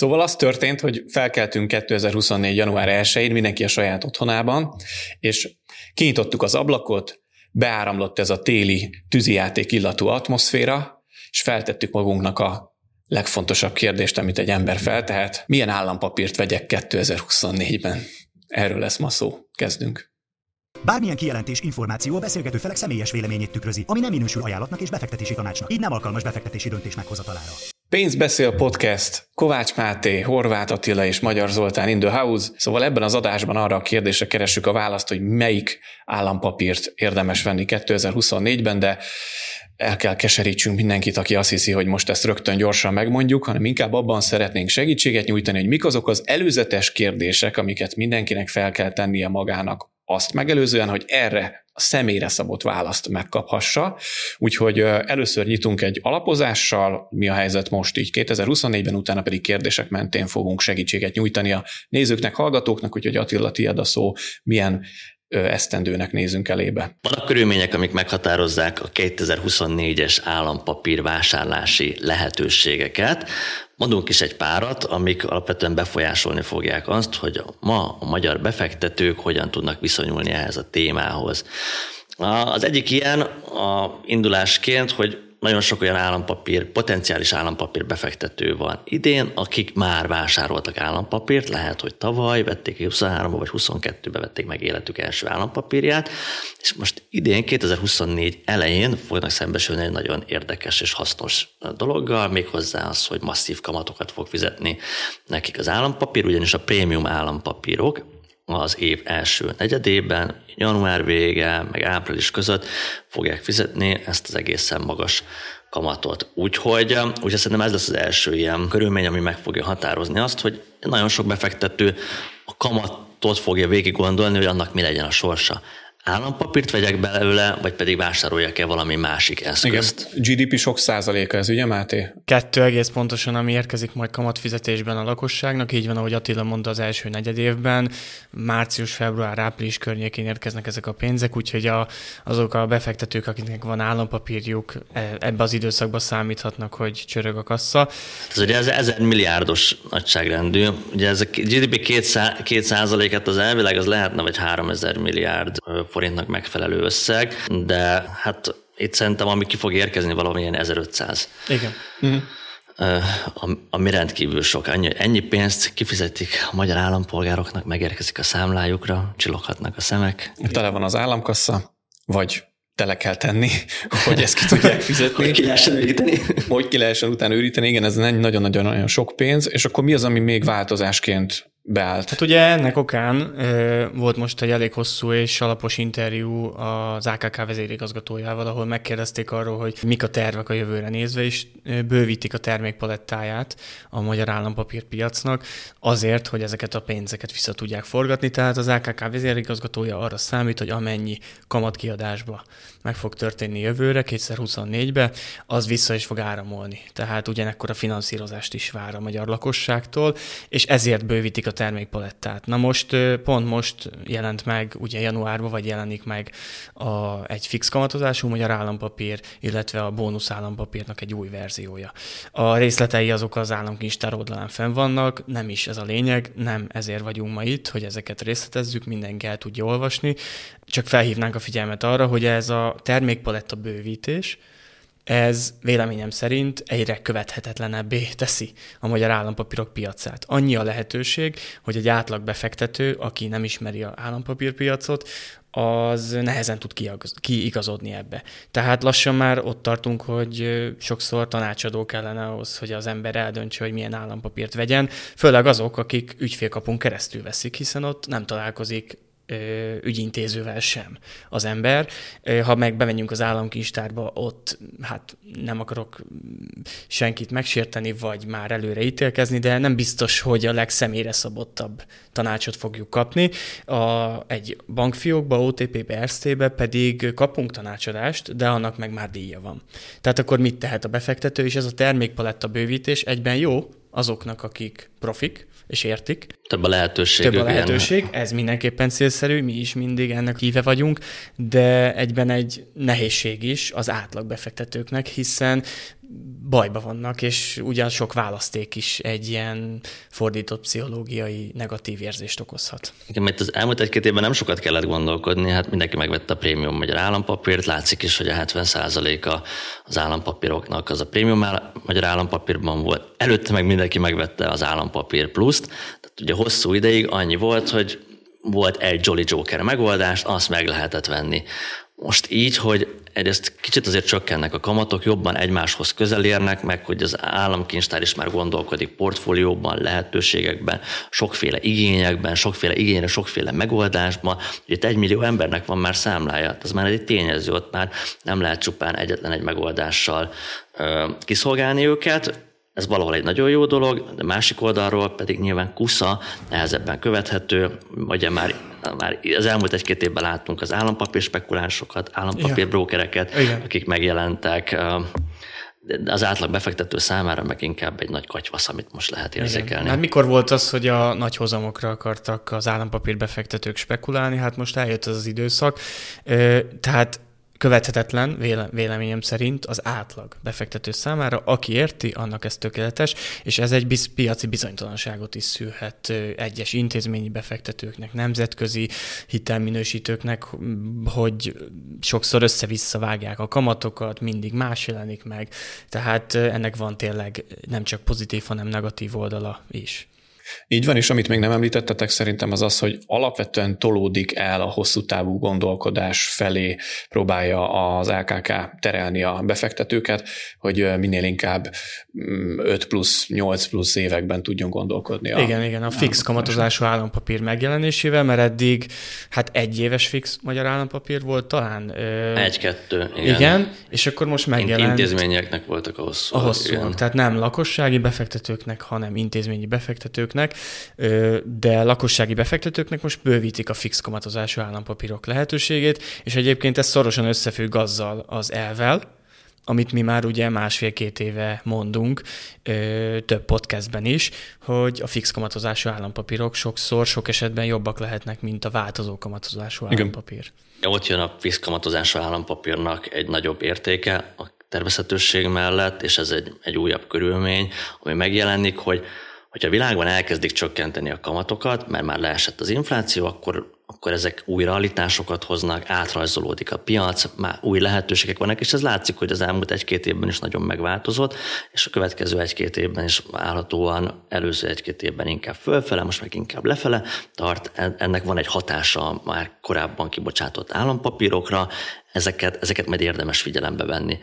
Szóval az történt, hogy felkeltünk 2024. január 1-én, mindenki a saját otthonában, és kinyitottuk az ablakot, beáramlott ez a téli tűzijáték illatú atmoszféra, és feltettük magunknak a legfontosabb kérdést, amit egy ember feltehet, milyen állampapírt vegyek 2024-ben. Erről lesz ma szó. Kezdünk. Bármilyen kijelentés, információ a beszélgető felek személyes véleményét tükrözi, ami nem minősül ajánlatnak és befektetési tanácsnak, így nem alkalmas befektetési döntés meghozatalára. Pénz beszél podcast, Kovács Máté, Horváth Attila és Magyar Zoltán in the house. Szóval ebben az adásban arra a kérdésre keressük a választ, hogy melyik állampapírt érdemes venni 2024-ben, de el kell keserítsünk mindenkit, aki azt hiszi, hogy most ezt rögtön gyorsan megmondjuk, hanem inkább abban szeretnénk segítséget nyújtani, hogy mik azok az előzetes kérdések, amiket mindenkinek fel kell tennie magának azt megelőzően, hogy erre személyre szabott választ megkaphassa. Úgyhogy először nyitunk egy alapozással, mi a helyzet most így 2024-ben, utána pedig kérdések mentén fogunk segítséget nyújtani a nézőknek, hallgatóknak, úgyhogy Attila, tiéd a szó, milyen esztendőnek nézünk elébe. Vannak körülmények, amik meghatározzák a 2024-es állampapír vásárlási lehetőségeket. Mondunk is egy párat, amik alapvetően befolyásolni fogják azt, hogy ma a magyar befektetők hogyan tudnak viszonyulni ehhez a témához. Az egyik ilyen a indulásként, hogy nagyon sok olyan állampapír, potenciális állampapír befektető van idén, akik már vásároltak állampapírt, lehet, hogy tavaly vették 23 vagy 22-ben vették meg életük első állampapírját, és most idén 2024 elején fognak szembesülni egy nagyon érdekes és hasznos dologgal, méghozzá az, hogy masszív kamatokat fog fizetni nekik az állampapír, ugyanis a prémium állampapírok az év első negyedében, január vége, meg április között fogják fizetni ezt az egészen magas kamatot. Úgyhogy, úgyhogy szerintem ez lesz az első ilyen körülmény, ami meg fogja határozni azt, hogy nagyon sok befektető a kamatot fogja végig gondolni, hogy annak mi legyen a sorsa állampapírt vegyek belőle, vagy pedig vásároljak-e valami másik eszközt? Igen. GDP sok százaléka ez, ugye Máté? Kettő egész pontosan, ami érkezik majd kamatfizetésben a lakosságnak, így van, ahogy Attila mondta az első negyed évben, március, február, április környékén érkeznek ezek a pénzek, úgyhogy a, azok a befektetők, akiknek van állampapírjuk, e, ebbe az időszakba számíthatnak, hogy csörög a kassa. Ez ugye ez ezer milliárdos nagyságrendű, ugye ez a GDP két százaléket az elvileg az lehetne, vagy három ezer milliárd forintnak megfelelő összeg, de hát itt szerintem, ami ki fog érkezni, valamilyen 1500. Igen. Uh-huh ami rendkívül sok. Ennyi, ennyi pénzt kifizetik a magyar állampolgároknak, megérkezik a számlájukra, csilloghatnak a szemek. Tele van az államkassa, vagy tele kell tenni, hogy ezt ki tudják fizetni. hogy ki lehessen őríteni. Hogy ki lehessen utána őríteni, igen, ez nagyon-nagyon sok pénz, és akkor mi az, ami még változásként beállt. Hát ugye ennek okán volt most egy elég hosszú és alapos interjú az AKK vezérigazgatójával, ahol megkérdezték arról, hogy mik a tervek a jövőre nézve, és bővítik a termékpalettáját a magyar állampapírpiacnak azért, hogy ezeket a pénzeket vissza tudják forgatni. Tehát az AKK vezérigazgatója arra számít, hogy amennyi kamatkiadásba meg fog történni jövőre, 2024-be, az vissza is fog áramolni. Tehát ugyanekkor a finanszírozást is vár a magyar lakosságtól, és ezért bővítik a termékpalettát. Na most, pont most jelent meg, ugye januárban, vagy jelenik meg a, egy fix kamatozású magyar állampapír, illetve a bónusz állampapírnak egy új verziója. A részletei azok az államkincstár oldalán fenn vannak, nem is ez a lényeg, nem ezért vagyunk ma itt, hogy ezeket részletezzük, mindenki el tudja olvasni, csak felhívnánk a figyelmet arra, hogy ez a termékpaletta bővítés, ez véleményem szerint egyre követhetetlenebbé teszi a magyar állampapírok piacát. Annyi a lehetőség, hogy egy átlag befektető, aki nem ismeri az állampapírpiacot, az nehezen tud kiigazodni ebbe. Tehát lassan már ott tartunk, hogy sokszor tanácsadó kellene ahhoz, hogy az ember eldöntse, hogy milyen állampapírt vegyen, főleg azok, akik ügyfélkapunk keresztül veszik, hiszen ott nem találkozik ügyintézővel sem az ember. Ha meg bemegyünk az államkincstárba, ott hát nem akarok senkit megsérteni, vagy már előre ítélkezni, de nem biztos, hogy a legszemélyre szabottabb tanácsot fogjuk kapni. A, egy bankfiókba, OTP-be, Erztébe pedig kapunk tanácsadást, de annak meg már díja van. Tehát akkor mit tehet a befektető, és ez a termékpaletta bővítés egyben jó, azoknak, akik profik, és értik. Több a lehetőség. Több a lehetőség, ez mindenképpen célszerű, mi is mindig ennek híve vagyunk, de egyben egy nehézség is az átlagbefektetőknek, hiszen bajba vannak, és ugyan sok választék is egy ilyen fordított pszichológiai negatív érzést okozhat. Igen, mert az elmúlt egy-két évben nem sokat kellett gondolkodni, hát mindenki megvette a prémium magyar állampapírt, látszik is, hogy a 70%-a az állampapíroknak az a prémium magyar állampapírban volt. Előtte meg mindenki megvette az állampapír pluszt, tehát ugye hosszú ideig annyi volt, hogy volt egy Jolly Joker megoldást, azt meg lehetett venni. Most így, hogy egyrészt kicsit azért csökkennek a kamatok, jobban egymáshoz közel érnek, meg hogy az államkincstár is már gondolkodik portfólióban, lehetőségekben, sokféle igényekben, sokféle igényre, sokféle megoldásban. Itt egy millió embernek van már számlája, az már egy tényező, ott már nem lehet csupán egyetlen egy megoldással kiszolgálni őket, ez valahol egy nagyon jó dolog, de másik oldalról pedig nyilván kusza nehezebben követhető, ugye már, már az elmúlt egy-két évben láttunk az állampapír spekulásokat, állampapírbrókereket, akik megjelentek, de az átlag befektető számára meg inkább egy nagy katyvasz, amit most lehet érzékelni. Hát mikor volt az, hogy a nagy hozamokra akartak az állampapír befektetők spekulálni? Hát most eljött az az időszak. Tehát követhetetlen, véle, véleményem szerint az átlag befektető számára, aki érti, annak ez tökéletes, és ez egy piaci bizonytalanságot is szülhet egyes intézményi befektetőknek, nemzetközi hitelminősítőknek, hogy sokszor össze-vissza vágják a kamatokat, mindig más jelenik meg, tehát ennek van tényleg nem csak pozitív, hanem negatív oldala is. Így van, és amit még nem említettetek szerintem az az, hogy alapvetően tolódik el a hosszú távú gondolkodás felé, próbálja az LKK terelni a befektetőket, hogy minél inkább 5 mm, plusz, 8 plusz években tudjon gondolkodni. A igen, igen, a fix kamatozású állampapír megjelenésével, mert eddig hát egy éves fix magyar állampapír volt talán. Egy-kettő, igen. Igen, és akkor most megjelent. Intézményeknek voltak a hosszú. A hosszú, tehát nem lakossági befektetőknek, hanem intézményi befektetőknek befektetőknek, de lakossági befektetőknek most bővítik a fix kamatozású állampapírok lehetőségét, és egyébként ez szorosan összefügg azzal az elvel, amit mi már ugye másfél-két éve mondunk ö, több podcastben is, hogy a fix kamatozású állampapírok sokszor, sok esetben jobbak lehetnek, mint a változó kamatozású Igen. állampapír. Ott jön a fix kamatozású állampapírnak egy nagyobb értéke a természetesség mellett, és ez egy, egy újabb körülmény, ami megjelenik, hogy hogyha a világban elkezdik csökkenteni a kamatokat, mert már leesett az infláció, akkor, akkor ezek új realitásokat hoznak, átrajzolódik a piac, már új lehetőségek vannak, és ez látszik, hogy az elmúlt egy-két évben is nagyon megváltozott, és a következő egy-két évben is állhatóan, előző egy-két évben inkább fölfele, most meg inkább lefele tart. Ennek van egy hatása már korábban kibocsátott állampapírokra, ezeket, ezeket majd érdemes figyelembe venni.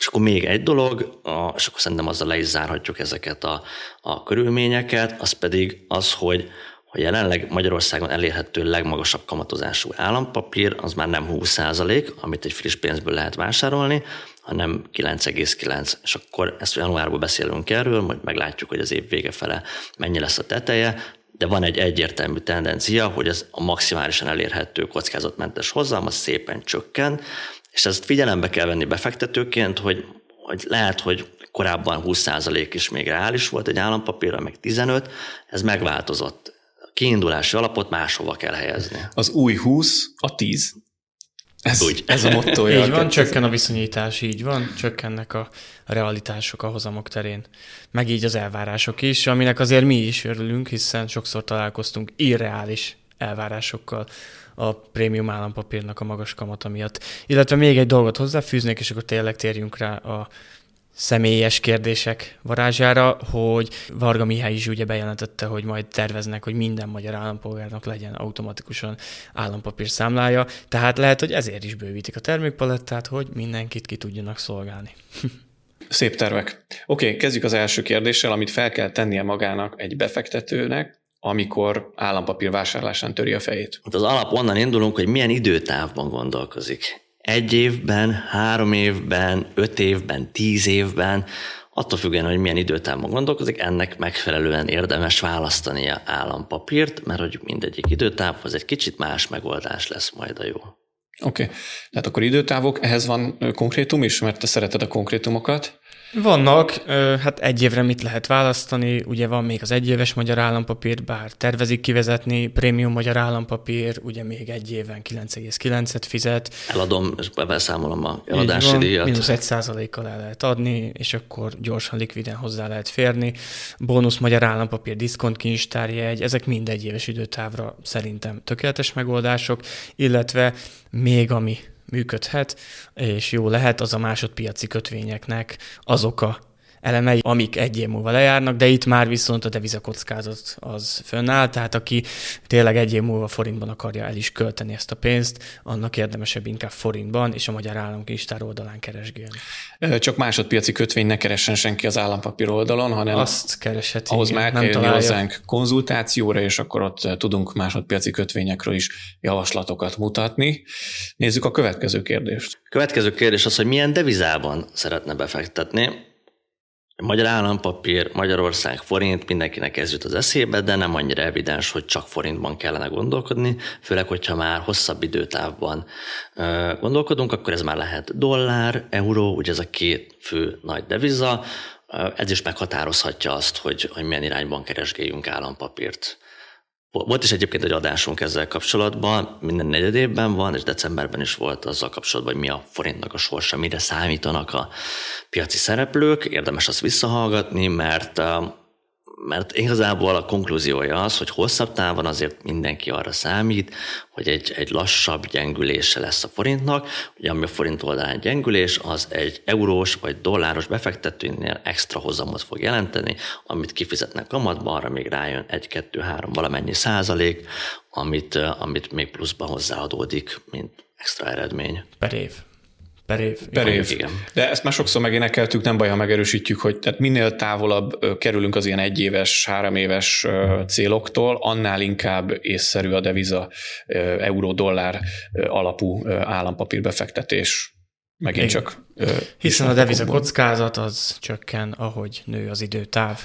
És akkor még egy dolog, és akkor szerintem azzal le is zárhatjuk ezeket a, a körülményeket, az pedig az, hogy, hogy jelenleg Magyarországon elérhető legmagasabb kamatozású állampapír, az már nem 20% amit egy friss pénzből lehet vásárolni, hanem 9,9. És akkor ezt januárban beszélünk erről, majd meglátjuk, hogy az év vége fele mennyi lesz a teteje, de van egy egyértelmű tendencia, hogy ez a maximálisan elérhető kockázatmentes hozam, az szépen csökken, és ezt figyelembe kell venni befektetőként, hogy, hogy lehet, hogy korábban 20% is még reális volt egy állampapírra, meg 15, ez megváltozott. A kiindulási alapot máshova kell helyezni. Az új 20 a 10. Ez, Úgy. ez a mottoja. így van, csökken a viszonyítás, így van, csökkennek a realitások a hozamok terén. Meg így az elvárások is, aminek azért mi is örülünk, hiszen sokszor találkoztunk irreális elvárásokkal a prémium állampapírnak a magas kamata miatt. Illetve még egy dolgot hozzáfűznék, és akkor tényleg térjünk rá a személyes kérdések varázsára, hogy Varga Mihály is ugye bejelentette, hogy majd terveznek, hogy minden magyar állampolgárnak legyen automatikusan állampapír számlája, tehát lehet, hogy ezért is bővítik a termékpalettát, hogy mindenkit ki tudjanak szolgálni. Szép tervek. Oké, okay, kezdjük az első kérdéssel, amit fel kell tennie magának egy befektetőnek, amikor állampapír vásárlásán töri a fejét. Hát az alap onnan indulunk, hogy milyen időtávban gondolkozik. Egy évben, három évben, öt évben, tíz évben, attól függően, hogy milyen időtávban gondolkozik, ennek megfelelően érdemes választani a állampapírt, mert hogy mindegyik időtávhoz egy kicsit más megoldás lesz majd a jó. Oké, okay. tehát akkor időtávok, ehhez van konkrétum is, mert te szereted a konkrétumokat. Vannak, hát egy évre mit lehet választani, ugye van még az egyéves magyar állampapír, bár tervezik kivezetni, prémium magyar állampapír, ugye még egy éven 9,9-et fizet. Eladom, és beszámolom a eladási díjat. Mínusz egy százalékkal el lehet adni, és akkor gyorsan likviden hozzá lehet férni. Bónusz magyar állampapír, diszkont kincstárjegy, ezek mind egy éves időtávra szerintem tökéletes megoldások, illetve még ami működhet, és jó lehet, az a másodpiaci kötvényeknek azok a elemei, amik egy év múlva lejárnak, de itt már viszont a devizakockázat az fönnáll, tehát aki tényleg egy év múlva forintban akarja el is költeni ezt a pénzt, annak érdemesebb inkább forintban és a Magyar Államkincstár oldalán keresgélni. Csak másodpiaci kötvény ne keressen senki az állampapír oldalon, hanem azt keresheti. Ahhoz igen, már kell jönni hozzánk konzultációra, és akkor ott tudunk másodpiaci kötvényekről is javaslatokat mutatni. Nézzük a következő kérdést. Következő kérdés az, hogy milyen devizában szeretne befektetni. Magyar állampapír, Magyarország, forint, mindenkinek ez jut az eszébe, de nem annyira evidens, hogy csak forintban kellene gondolkodni, főleg, hogyha már hosszabb időtávban gondolkodunk, akkor ez már lehet dollár, euró, ugye ez a két fő nagy deviza, ez is meghatározhatja azt, hogy, hogy milyen irányban keresgéljünk állampapírt. Volt is egyébként egy adásunk ezzel kapcsolatban, minden negyed évben van, és decemberben is volt azzal kapcsolatban, hogy mi a forintnak a sorsa, mire számítanak a piaci szereplők. Érdemes azt visszahallgatni, mert mert igazából a konklúziója az, hogy hosszabb távon azért mindenki arra számít, hogy egy, egy lassabb gyengülése lesz a forintnak, ugye ami a forint oldalán gyengülés, az egy eurós vagy dolláros befektetőnél extra hozamot fog jelenteni, amit kifizetnek kamatba, arra még rájön egy, kettő, három valamennyi százalék, amit, amit még pluszban hozzáadódik, mint extra eredmény. Per év per év. Per év. Igen. De ezt már sokszor megénekeltük, nem baj, ha megerősítjük, hogy tehát minél távolabb kerülünk az ilyen egyéves, három éves céloktól, annál inkább észszerű a deviza euró-dollár alapú állampapírbefektetés. Megint Igen. csak. Hiszen a deviza kockázat az csökken, ahogy nő az időtáv.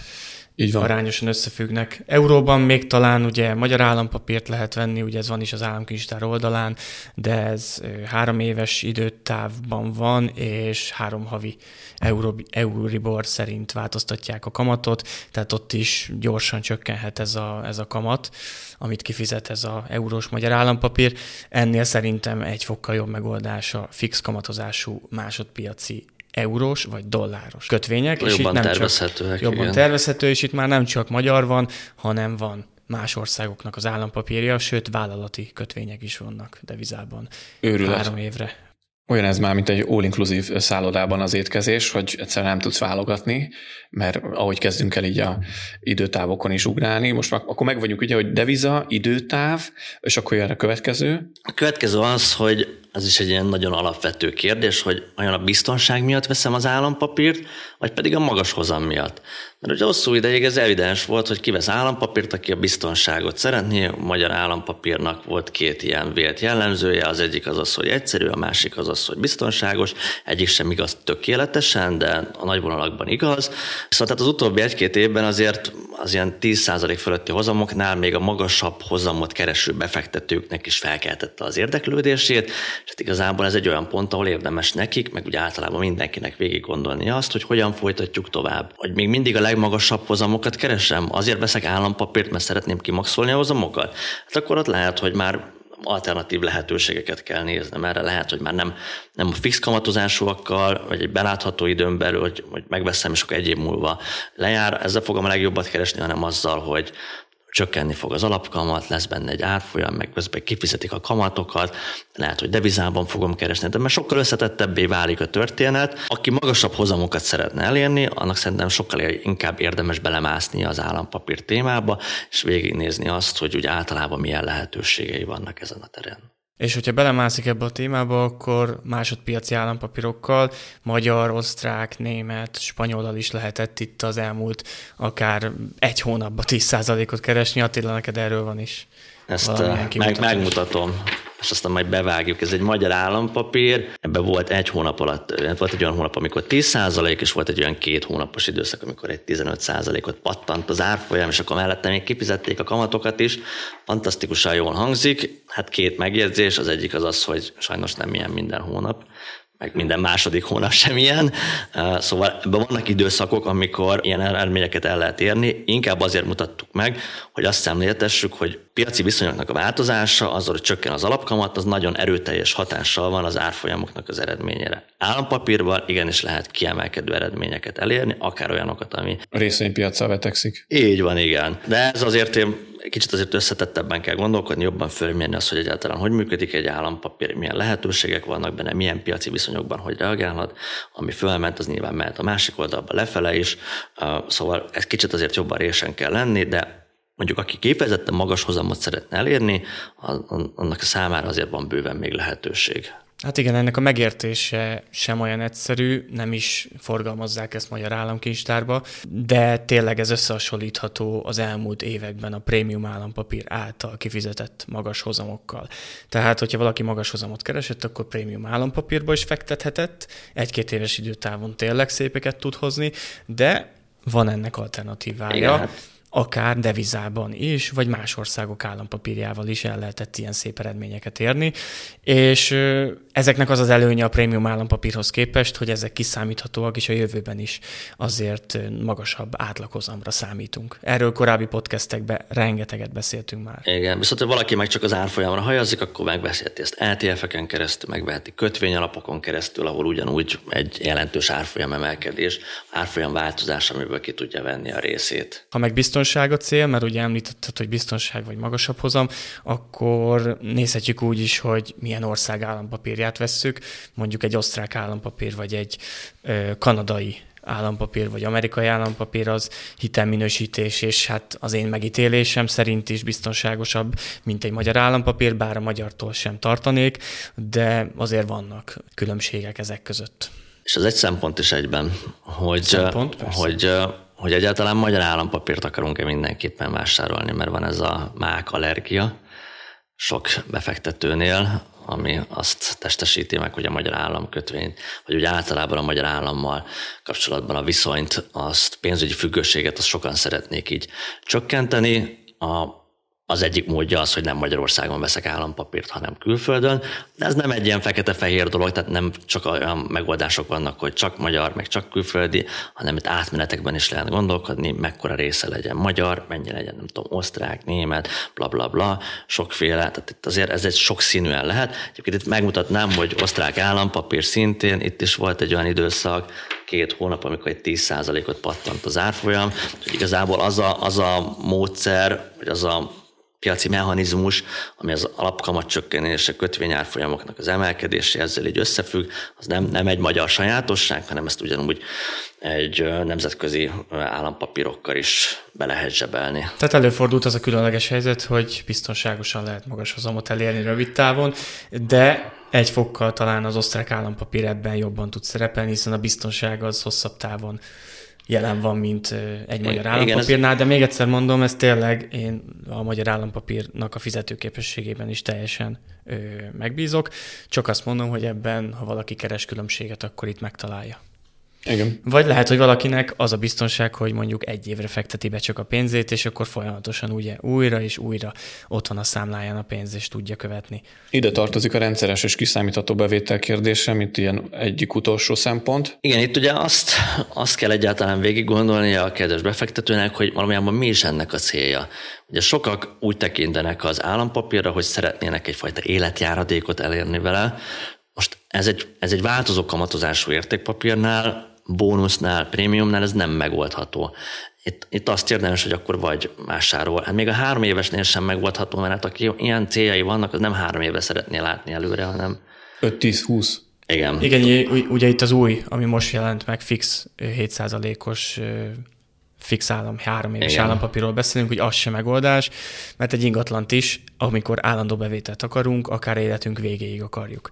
Így van. arányosan összefüggnek. Euróban még talán ugye magyar állampapírt lehet venni, ugye ez van is az államkincstár oldalán, de ez három éves időtávban van, és három havi Euro, Euribor szerint változtatják a kamatot, tehát ott is gyorsan csökkenhet ez a, ez a kamat, amit kifizet ez a eurós magyar állampapír. Ennél szerintem egy fokkal jobb megoldás a fix kamatozású másodpiaci eurós vagy dolláros kötvények. És jobban itt nem tervezhetőek. Csak, jobban igen. tervezhető, és itt már nem csak magyar van, hanem van más országoknak az állampapírja, sőt vállalati kötvények is vannak devizában. Őrület. Három évre. Olyan ez már, mint egy all-inclusive szállodában az étkezés, hogy egyszerűen nem tudsz válogatni, mert ahogy kezdünk el így a időtávokon is ugrálni, most már akkor meg vagyunk ugye, hogy deviza, időtáv, és akkor jön a következő. A következő az, hogy ez is egy ilyen nagyon alapvető kérdés, hogy olyan a biztonság miatt veszem az állampapírt, vagy pedig a magas hozam miatt. Mert ugye hosszú ideig ez evidens volt, hogy kivesz állampapírt, aki a biztonságot szeretné. A magyar állampapírnak volt két ilyen vélt jellemzője, az egyik az az, hogy egyszerű, a másik az az, hogy biztonságos. Egyik sem igaz tökéletesen, de a nagy vonalakban igaz. Viszont tehát az utóbbi egy-két évben azért az ilyen 10% fölötti hozamoknál még a magasabb hozamot kereső befektetőknek is felkeltette az érdeklődését, és hát igazából ez egy olyan pont, ahol érdemes nekik, meg ugye általában mindenkinek végig gondolni azt, hogy hogyan folytatjuk tovább. Hogy még mindig a legmagasabb hozamokat keresem, azért veszek állampapírt, mert szeretném kimaxolni a hozamokat. Hát akkor ott lehet, hogy már alternatív lehetőségeket kell nézni. Erre lehet, hogy már nem, nem a fix kamatozásúakkal, vagy egy belátható időn belül, hogy, hogy megveszem, és akkor egy év múlva lejár. Ezzel fogom a legjobbat keresni, hanem azzal, hogy csökkenni fog az alapkamat, lesz benne egy árfolyam, meg közben kifizetik a kamatokat, lehet, hogy devizában fogom keresni, de mert sokkal összetettebbé válik a történet. Aki magasabb hozamokat szeretne elérni, annak szerintem sokkal inkább érdemes belemászni az állampapír témába, és végignézni azt, hogy úgy általában milyen lehetőségei vannak ezen a terén. És hogyha belemászik ebbe a témába, akkor másodpiaci állampapírokkal, magyar, osztrák, német, spanyolal is lehetett itt az elmúlt akár egy hónapban 10%-ot keresni. Attila, neked erről van is. Ezt meg, megmutatom és aztán majd bevágjuk. Ez egy magyar állampapír, ebben volt egy hónap alatt, volt egy olyan hónap, amikor 10% és volt egy olyan két hónapos időszak, amikor egy 15%-ot pattant az árfolyam, és akkor mellette még kifizették a kamatokat is. Fantasztikusan jól hangzik. Hát két megjegyzés, az egyik az az, hogy sajnos nem ilyen minden hónap, meg minden második hónap sem ilyen. Szóval ebben vannak időszakok, amikor ilyen eredményeket el lehet érni. Inkább azért mutattuk meg, hogy azt szemléltessük, hogy piaci viszonyoknak a változása, azzal, hogy csökken az alapkamat, az nagyon erőteljes hatással van az árfolyamoknak az eredményére. Állampapírban igenis lehet kiemelkedő eredményeket elérni, akár olyanokat, ami... A részvénypiacra vetekszik. Így van, igen. De ez azért én kicsit azért összetettebben kell gondolkodni, jobban fölmérni azt, hogy egyáltalán hogy működik egy állampapír, milyen lehetőségek vannak benne, milyen piaci viszonyokban hogy reagálhat. Ami fölment, az nyilván mehet a másik oldalba lefele is. Szóval ez kicsit azért jobban résen kell lenni, de mondjuk aki kifejezetten magas hozamot szeretne elérni, annak számára azért van bőven még lehetőség. Hát igen, ennek a megértése sem olyan egyszerű, nem is forgalmazzák ezt magyar államkincstárba, de tényleg ez összehasonlítható az elmúlt években a prémium állampapír által kifizetett magas hozamokkal. Tehát, hogyha valaki magas hozamot keresett, akkor prémium állampapírba is fektethetett, egy-két éves időtávon tényleg szépeket tud hozni, de van ennek alternatívája. Igen, hát akár devizában is, vagy más országok állampapírjával is el lehetett ilyen szép eredményeket érni, és ezeknek az az előnye a prémium állampapírhoz képest, hogy ezek kiszámíthatóak, és a jövőben is azért magasabb átlaghozamra számítunk. Erről korábbi podcastekben rengeteget beszéltünk már. Igen, viszont ha valaki meg csak az árfolyamra hajazik, akkor megbeszélti ezt ETF-eken keresztül, megveheti kötvényalapokon keresztül, ahol ugyanúgy egy jelentős árfolyam emelkedés, árfolyam változás, amiből ki tudja venni a részét. Ha meg biztos biztonság a cél, mert ugye említetted, hogy biztonság vagy magasabb hozam, akkor nézhetjük úgy is, hogy milyen ország állampapírját vesszük, mondjuk egy osztrák állampapír, vagy egy ö, kanadai állampapír vagy amerikai állampapír az hitelminősítés, és hát az én megítélésem szerint is biztonságosabb, mint egy magyar állampapír, bár a magyartól sem tartanék, de azért vannak különbségek ezek között. És az egy szempont is egyben, hogy, szempont, hogy hogy egyáltalán magyar állampapírt akarunk-e mindenképpen vásárolni, mert van ez a mák allergia sok befektetőnél, ami azt testesíti meg, hogy a magyar államkötvény, vagy úgy általában a magyar állammal kapcsolatban a viszonyt, azt pénzügyi függőséget, azt sokan szeretnék így csökkenteni. A az egyik módja az, hogy nem Magyarországon veszek állampapírt, hanem külföldön, de ez nem egy ilyen fekete-fehér dolog, tehát nem csak olyan megoldások vannak, hogy csak magyar, meg csak külföldi, hanem itt átmenetekben is lehet gondolkodni, mekkora része legyen magyar, mennyi legyen, nem tudom, osztrák, német, bla bla bla, sokféle, tehát itt azért ez egy sokszínűen lehet. Egyébként itt megmutatnám, hogy osztrák állampapír szintén, itt is volt egy olyan időszak, két hónap, amikor egy 10%-ot pattant az árfolyam, hogy igazából az a, az a módszer, vagy az a piaci mechanizmus, ami az alapkamat csökkenés, a kötvényárfolyamoknak az emelkedése ezzel így összefügg, az nem, nem egy magyar sajátosság, hanem ezt ugyanúgy egy nemzetközi állampapírokkal is be lehet zsebelni. Tehát előfordult az a különleges helyzet, hogy biztonságosan lehet magas hozamot elérni rövid távon, de egy fokkal talán az osztrák állampapír ebben jobban tud szerepelni, hiszen a biztonság az hosszabb távon jelen van, mint egy magyar állampapírnál, ez... de még egyszer mondom, ez tényleg én a magyar állampapírnak a fizetőképességében is teljesen ö, megbízok, csak azt mondom, hogy ebben, ha valaki keres különbséget, akkor itt megtalálja. Igen. Vagy lehet, hogy valakinek az a biztonság, hogy mondjuk egy évre fekteti be csak a pénzét, és akkor folyamatosan ugye újra és újra ott van a számláján a pénz, és tudja követni. Ide tartozik a rendszeres és kiszámítható bevétel kérdése, mint ilyen egyik utolsó szempont. Igen, itt ugye azt, azt kell egyáltalán végig gondolni a kedves befektetőnek, hogy valójában mi is ennek a célja. Ugye sokak úgy tekintenek az állampapírra, hogy szeretnének egyfajta életjáradékot elérni vele, most ez egy, ez egy változó kamatozású értékpapírnál bónusznál, prémiumnál ez nem megoldható. Itt, itt azt érdemes, hogy akkor vagy vásárol. Hát még a három évesnél sem megoldható, mert hát aki ilyen céljai vannak, az nem három éve szeretné látni előre, hanem 5-10-20. Igen. Igen, ugye itt az új, ami most jelent meg, fix 7%-os fix állam, három éves Igen. állampapírról beszélünk, hogy az sem megoldás, mert egy ingatlant is, amikor állandó bevételt akarunk, akár életünk végéig akarjuk.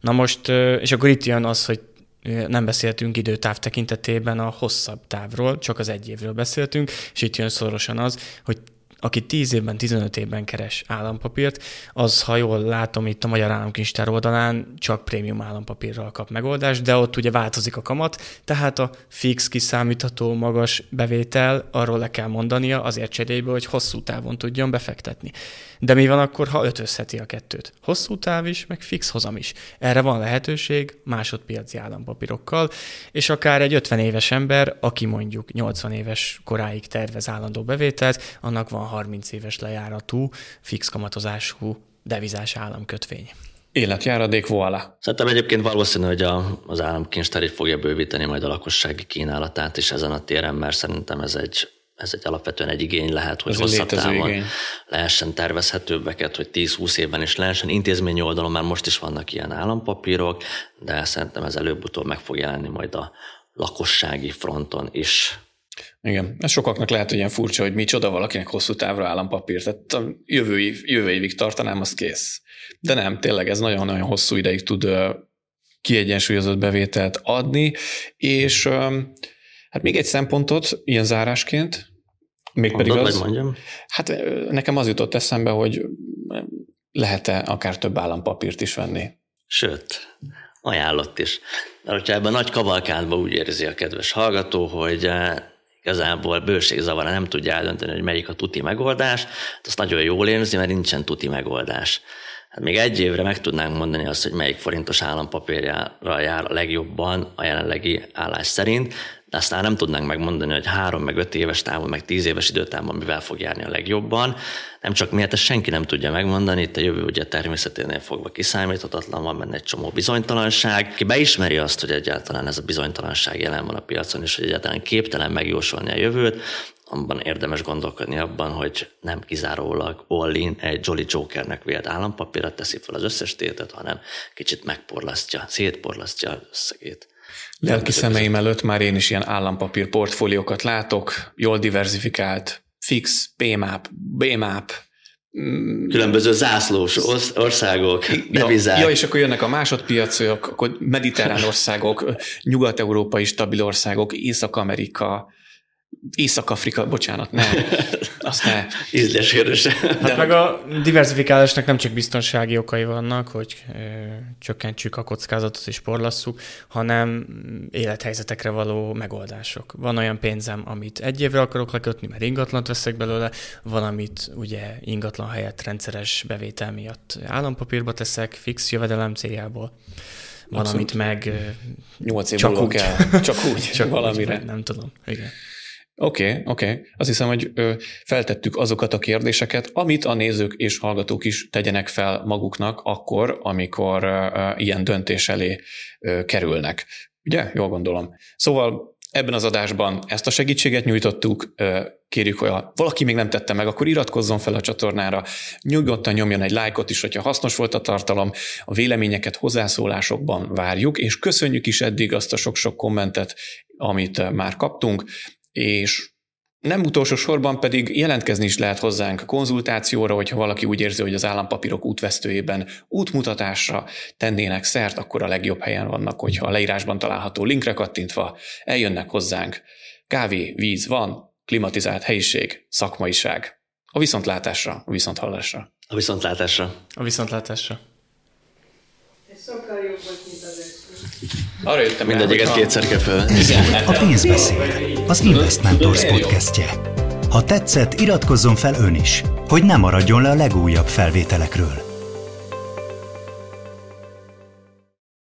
Na most, és akkor itt jön az, hogy nem beszéltünk időtáv tekintetében a hosszabb távról, csak az egy évről beszéltünk, és itt jön szorosan az, hogy aki 10 évben, 15 évben keres állampapírt, az, ha jól látom itt a Magyar Államkincstár oldalán, csak prémium állampapírral kap megoldást, de ott ugye változik a kamat, tehát a fix kiszámítható magas bevétel, arról le kell mondania azért cserébe, hogy hosszú távon tudjon befektetni. De mi van akkor, ha ötözheti a kettőt? Hosszú táv is, meg fix hozam is. Erre van lehetőség másodpiaci állampapírokkal, és akár egy 50 éves ember, aki mondjuk 80 éves koráig tervez állandó bevételt, annak van 30 éves lejáratú, fix kamatozású devizás államkötvény. Életjáradék, voilà. Szerintem egyébként valószínű, hogy a, az államkincstár fogja bővíteni majd a lakossági kínálatát is ezen a téren, mert szerintem ez egy ez egy alapvetően egy igény lehet, hogy ez hosszabb távon igény. lehessen tervezhetőbbeket, hogy 10-20 évben is lehessen. Intézményi oldalon már most is vannak ilyen állampapírok, de szerintem ez előbb-utóbb meg fog jelenni majd a lakossági fronton is. Igen, ez sokaknak lehet, hogy ilyen furcsa, hogy micsoda valakinek hosszú távra állampapír, tehát a jövő, jövő évig tartanám, az kész. De nem, tényleg ez nagyon-nagyon hosszú ideig tud kiegyensúlyozott bevételt adni, és hát még egy szempontot ilyen zárásként, még pedig az, mondjam. hát nekem az jutott eszembe, hogy lehet-e akár több állampapírt is venni. Sőt, ajánlott is. De hogyha ebben a nagy kavalkádban úgy érzi a kedves hallgató, hogy igazából bőségzavara nem tudja eldönteni, hogy melyik a tuti megoldás, azt nagyon jól érzi, mert nincsen tuti megoldás. Hát még egy évre meg tudnánk mondani azt, hogy melyik forintos állampapírjára jár a legjobban a jelenlegi állás szerint, de aztán nem tudnánk megmondani, hogy három, meg öt éves távon, meg tíz éves időtávon mivel fog járni a legjobban. Nem csak miért, ezt senki nem tudja megmondani, itt a jövő ugye természeténél fogva kiszámíthatatlan, van benne egy csomó bizonytalanság. Ki beismeri azt, hogy egyáltalán ez a bizonytalanság jelen van a piacon, és hogy egyáltalán képtelen megjósolni a jövőt, abban érdemes gondolkodni abban, hogy nem kizárólag all egy Jolly Jokernek vélt állampapírat teszi fel az összes tétet, hanem kicsit megporlasztja, szétporlasztja összegét. Lelki szemeim előtt már én is ilyen állampapír portfóliókat látok, jól diversifikált, fix, PMAP, BMAP, mm. különböző zászlós országok, devizák. Ja, ja, és akkor jönnek a másodpiacok, akkor mediterrán országok, nyugat-európai stabil országok, Észak-Amerika, Észak-Afrika, bocsánat, ne, azt ne. Ízlés Hát De meg a diversifikálásnak nem csak biztonsági okai vannak, hogy ö, csökkentsük a kockázatot és porlasszuk, hanem élethelyzetekre való megoldások. Van olyan pénzem, amit egy évre akarok lekötni, mert ingatlant veszek belőle, van, amit ugye ingatlan helyett rendszeres bevétel miatt állampapírba teszek, fix jövedelem céljából. Van, Abszolút. meg... Nyolc év csak úgy. kell, csak úgy, csak valamire. Úgy, nem tudom, igen. Oké, okay, oké. Okay. Azt hiszem, hogy ö, feltettük azokat a kérdéseket, amit a nézők és hallgatók is tegyenek fel maguknak akkor, amikor ö, ilyen döntés elé ö, kerülnek. Ugye? Jól gondolom. Szóval ebben az adásban ezt a segítséget nyújtottuk, kérjük, hogy ha valaki még nem tette meg, akkor iratkozzon fel a csatornára, nyugodtan nyomjon egy lájkot is, hogyha hasznos volt a tartalom, a véleményeket hozzászólásokban várjuk, és köszönjük is eddig azt a sok-sok kommentet, amit már kaptunk és nem utolsó sorban pedig jelentkezni is lehet hozzánk konzultációra, hogyha valaki úgy érzi, hogy az állampapírok útvesztőjében útmutatásra tennének szert, akkor a legjobb helyen vannak, hogyha a leírásban található linkre kattintva eljönnek hozzánk. Kávé, víz van, klimatizált helyiség, szakmaiság. A viszontlátásra, a viszonthallásra. A viszontlátásra. A viszontlátásra. Ez sokkal jobb volt, mint az arra jöttem Mindegyiket kétszer kell fel. a pénzbeszéd, az Investmentors podcastje. Ha tetszett, iratkozzon fel ön is, hogy ne maradjon le a legújabb felvételekről.